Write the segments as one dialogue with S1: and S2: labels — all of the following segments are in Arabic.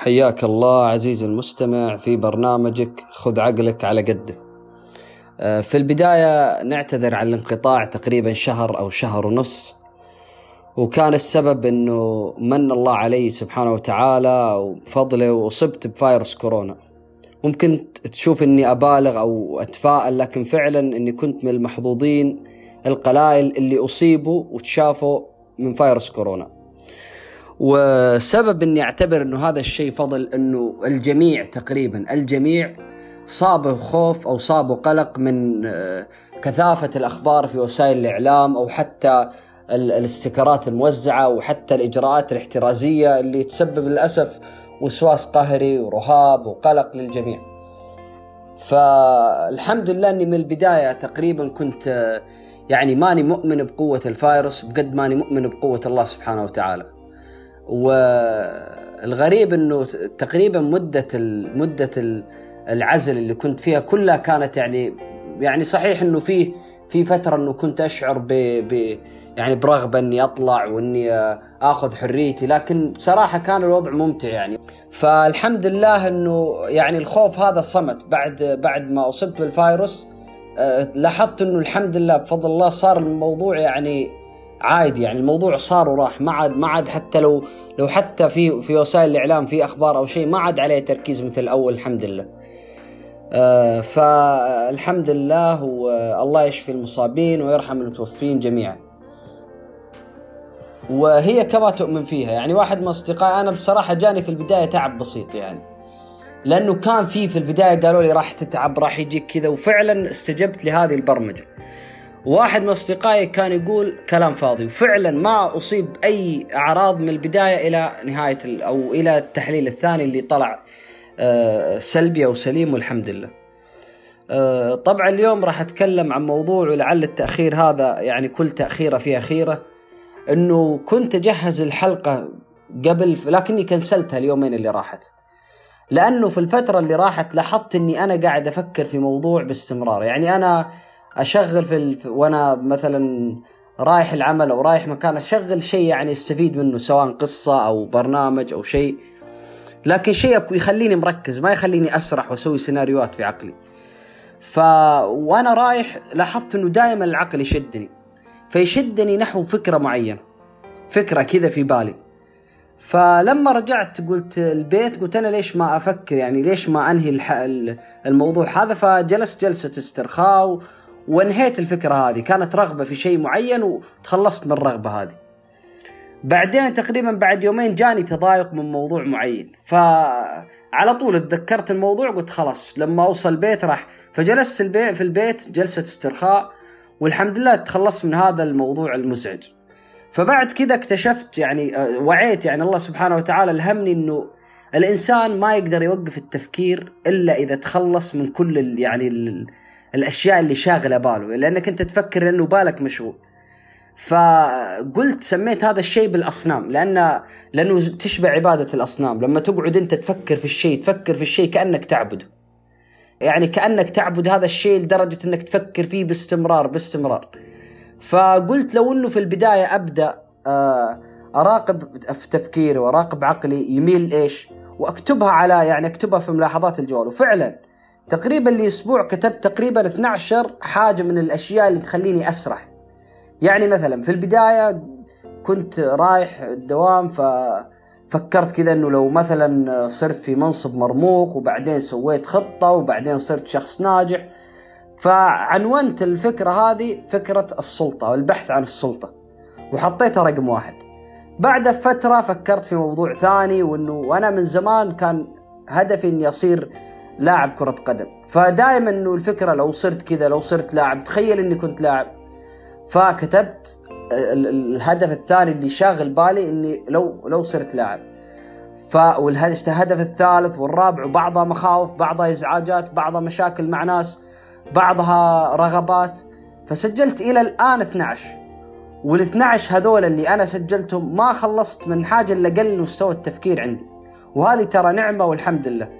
S1: حياك الله عزيزي المستمع في برنامجك خذ عقلك على قده. آه، في البداية نعتذر عن الانقطاع تقريبا شهر أو شهر ونص وكان السبب أنه من الله علي سبحانه وتعالى وبفضله وأصبت بفيروس كورونا ممكن تشوف أني أبالغ أو أتفائل لكن فعلا أني كنت من المحظوظين القلائل اللي أصيبوا وتشافوا من فيروس كورونا وسبب إني أعتبر إنه هذا الشيء فضل إنه الجميع تقريبا الجميع صابه خوف أو صابه قلق من آه، كثافة الأخبار في وسائل الإعلام أو حتى الاستيكرات الموزعة وحتى الإجراءات الاحترازية اللي تسبب للأسف وسواس قهري ورهاب وقلق للجميع. فالحمد لله إني من البداية تقريبا كنت آه، يعني ماني مؤمن بقوة الفيروس بقد ماني مؤمن بقوة الله سبحانه وتعالى. والغريب إنه تقريبا مدة مدة العزل اللي كنت فيها كلها كانت يعني يعني صحيح إنه في في فترة إنه كنت أشعر ب, يعني برغبة إني أطلع وإني آخذ حريتي لكن بصراحة كان الوضع ممتع يعني. فالحمد لله إنه يعني الخوف هذا صمت بعد بعد ما أصبت بالفيروس. آه، لاحظت إنه الحمد لله بفضل الله صار الموضوع يعني عادي يعني الموضوع صار وراح ما عاد ما عاد حتى لو لو حتى في في وسائل الإعلام في أخبار أو شيء ما عاد عليه تركيز مثل الأول الحمد لله. آه فالحمد لله والله يشفي المصابين ويرحم المتوفين جميعا. وهي كما تؤمن فيها يعني واحد من أصدقائي أنا بصراحة جاني في البداية تعب بسيط يعني. لأنه كان في في البداية قالوا لي راح تتعب راح يجيك كذا وفعلا استجبت لهذه البرمجة. واحد من أصدقائي كان يقول كلام فاضي وفعلا ما أصيب أي أعراض من البداية إلى نهاية أو إلى التحليل الثاني اللي طلع آه، سلبي أو سليم والحمد لله. آه، طبعا اليوم راح أتكلم عن موضوع ولعل التأخير هذا يعني كل تأخيرة فيها خيرة إنه كنت أجهز الحلقة قبل لكني كنسلتها اليومين اللي راحت. لأنه في الفترة اللي راحت لاحظت إني أنا قاعد أفكر في موضوع باستمرار يعني أنا أشغل في. وأنا مثلا رايح العمل أو رايح مكان أشغل شيء يعني أستفيد منه سواء قصة أو برنامج أو شيء لكن شيء يخليني مركز ما يخليني أسرح وأسوي سيناريوهات في عقلي ف وأنا رايح لاحظت إنه دائما العقل يشدني فيشدني نحو فكرة معينة فكرة كذا في بالي فلما رجعت قلت البيت قلت أنا ليش ما أفكر يعني ليش ما أنهي. الموضوع هذا فجلست جلسة استرخاء وانهيت الفكرة هذه. كانت رغبة في شيء معين وتخلصت من الرغبة هذه. بعدين تقريبا بعد يومين جاني تضايق من موضوع معين. فعلى طول تذكرت الموضوع قلت خلاص لما أوصل البيت راح فجلست البيت في البيت جلسة استرخاء والحمد لله تخلصت من هذا الموضوع المزعج. فبعد كذا اكتشفت يعني آه، وعيت يعني الله سبحانه وتعالى الهمني إنه الإنسان ما يقدر يوقف التفكير إلا إذا تخلص من كل يعني الأشياء اللي شاغلة باله لأنك أنت تفكر لأنه بالك مشغول. فقلت سميت هذا الشيء بالأصنام لأن لأنه تشبه عبادة الأصنام. لما تقعد أنت تفكر في الشيء تفكر في الشيء كأنك تعبده. يعني كأنك تعبد هذا الشيء لدرجة إنك تفكر فيه باستمرار باستمرار. فقلت لو إنه في البداية أبدأ آه، أراقب في تفكيري وأراقب عقلي يميل إيش؟ وأكتبها على يعني أكتبها في ملاحظات الجوال. وفعلا تقريبا لأسبوع كتبت تقريبا 12 حاجة من الأشياء اللي تخليني أسرح. يعني مثلا في البداية كنت رايح الدوام ففكرت كذا إنه لو مثلا صرت في منصب مرموق وبعدين سويت خطة وبعدين صرت شخص ناجح فعنونت الفكرة هذه فكرة السلطة والبحث عن السلطة وحطيتها رقم واحد. بعد فترة فكرت في موضوع ثاني وإنه وأنا من زمان كان هدفي إني أصير لاعب كرة قدم. فدائما إنه الفكرة لو صرت كذا لو صرت لاعب تخيل إني كنت لاعب. فكتبت الهدف الثاني اللي شاغل بالي إني لو لو صرت لاعب. فالهدف الثالث والرابع وبعضها مخاوف بعضها إزعاجات بعضها مشاكل مع ناس بعضها رغبات. فسجلت إلى الآن 12 وال 12 هذول اللي أنا سجلتهم ما خلصت من حاجة إلا قل مستوى التفكير عندي. وهذه ترى نعمة والحمد لله.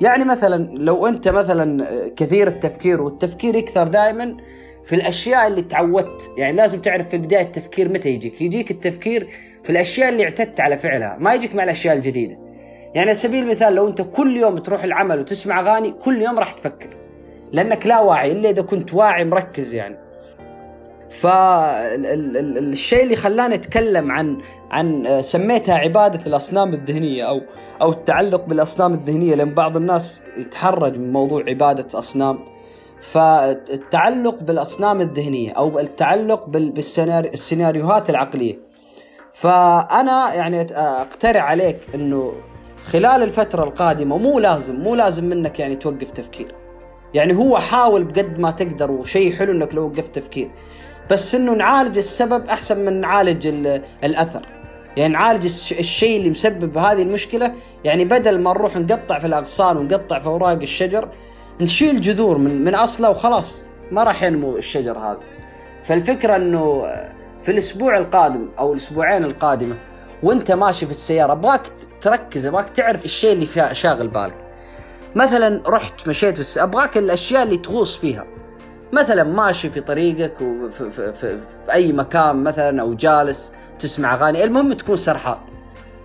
S1: يعني مثلا لو أنت مثلا كثير التفكير والتفكير يكثر دائما في الأشياء اللي تعودت. يعني لازم تعرف في بدايه التفكير متى يجيك. يجيك التفكير في الأشياء اللي اعتدت على فعلها ما يجيك مع الأشياء الجديدة. يعني على سبيل المثال لو أنت كل يوم تروح العمل وتسمع أغاني كل يوم راح تفكر. لأنك لا واعي إلا إذا كنت واعي مركز يعني. فالشيء اللي خلاني اتكلم عن عن آه، سميتها عبادة الأصنام الذهنية أو أو التعلق بالأصنام الذهنية لأن بعض الناس يتحرج من موضوع عبادة أصنام. فالتعلق بالأصنام الذهنية أو التعلق بالسيناريوهات العقلية. فأنا يعني أقترح عليك إنه خلال الفترة القادمة مو لازم مو لازم منك يعني توقف تفكير. يعني هو حاول بقد ما تقدر وشيء حلو إنك لو وقفت تفكير. بس إنه نعالج السبب أحسن من نعالج الأثر. يعني نعالج الشيء اللي مسبب هذه المشكلة. يعني بدل ما نروح نقطع في الأغصان ونقطع في أوراق الشجر نشيل جذور من من أصله وخلاص. ما راح ينمو الشجر هذا. فالفكرة إنه في الأسبوع القادم أو الأسبوعين القادمة وأنت ماشي في السيارة أبغاك تركز أبغاك تعرف الشيء اللي شاغل بالك. مثلا رحت مشيت في الس... أبغاك الأشياء اللي تغوص فيها. مثلا ماشي في طريقك وفي في, في, في أي مكان مثلا أو جالس تسمع أغاني المهم تكون سرحان.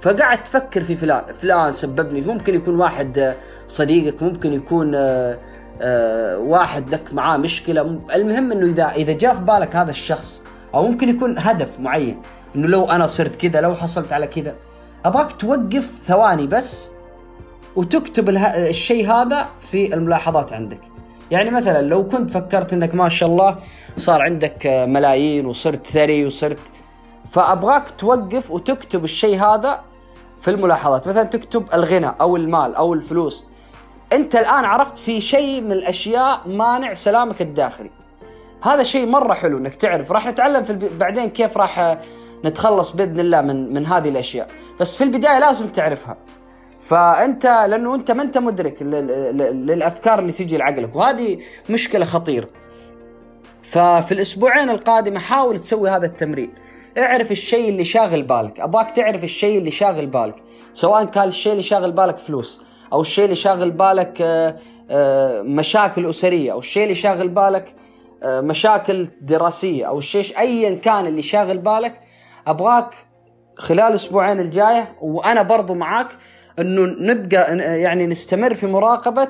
S1: فقعد تفكر في فلان فلان سببني ممكن يكون واحد صديقك ممكن يكون آه، آه، واحد لك معاه مشكلة. المهم إنه إذا إذا جاء في بالك هذا الشخص أو ممكن يكون هدف معين إنه لو أنا صرت كذا لو حصلت على كذا أبغاك توقف ثواني بس وتكتب الشيء هذا في الملاحظات عندك. يعني مثلا لو كنت فكرت إنك ما شاء الله صار عندك ملايين وصرت ثري وصرت فأبغاك توقف وتكتب الشيء هذا في الملاحظات. مثلا تكتب الغنى أو المال أو الفلوس. أنت الآن عرفت في شيء من الأشياء مانع سلامك الداخلي. هذا شيء مرة حلو إنك تعرف. راح نتعلم في الب... بعدين كيف راح نتخلص بإذن الله من من هذه الأشياء. بس في البداية لازم تعرفها. فأنت لأنه أنت ما أنت مدرك للأفكار اللي تجي لعقلك وهذه مشكلة خطيره ففي الأسبوعين القادمة حاول تسوي هذا التمرين. اعرف الشيء اللي شاغل بالك. ابغاك تعرف الشيء اللي شاغل بالك سواء كان الشيء اللي شاغل بالك فلوس أو الشيء اللي شاغل بالك آه، آه، مشاكل أسرية أو الشيء اللي شاغل بالك آه، مشاكل دراسية أو الشيء ايا كان اللي شاغل بالك أبغاك خلال الأسبوعين الجاية وأنا برضو معاك إنه نبقى يعني نستمر في مراقبة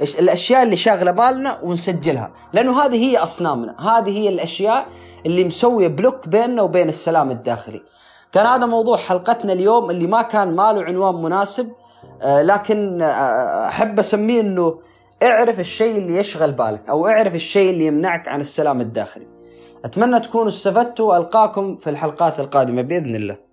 S1: الأشياء اللي شاغلة بالنا ونسجلها. لأنه هذه هي أصنامنا. هذه هي الأشياء اللي مسوية بلوك بيننا وبين السلام الداخلي. كان هذا موضوع حلقتنا اليوم اللي ما كان ما له عنوان مناسب آه، لكن آه، أحب أسميه إنه اعرف الشيء اللي يشغل بالك أو اعرف الشيء اللي يمنعك عن السلام الداخلي. أتمنى تكونوا استفدتوا. والقاكم في الحلقات القادمة بإذن الله.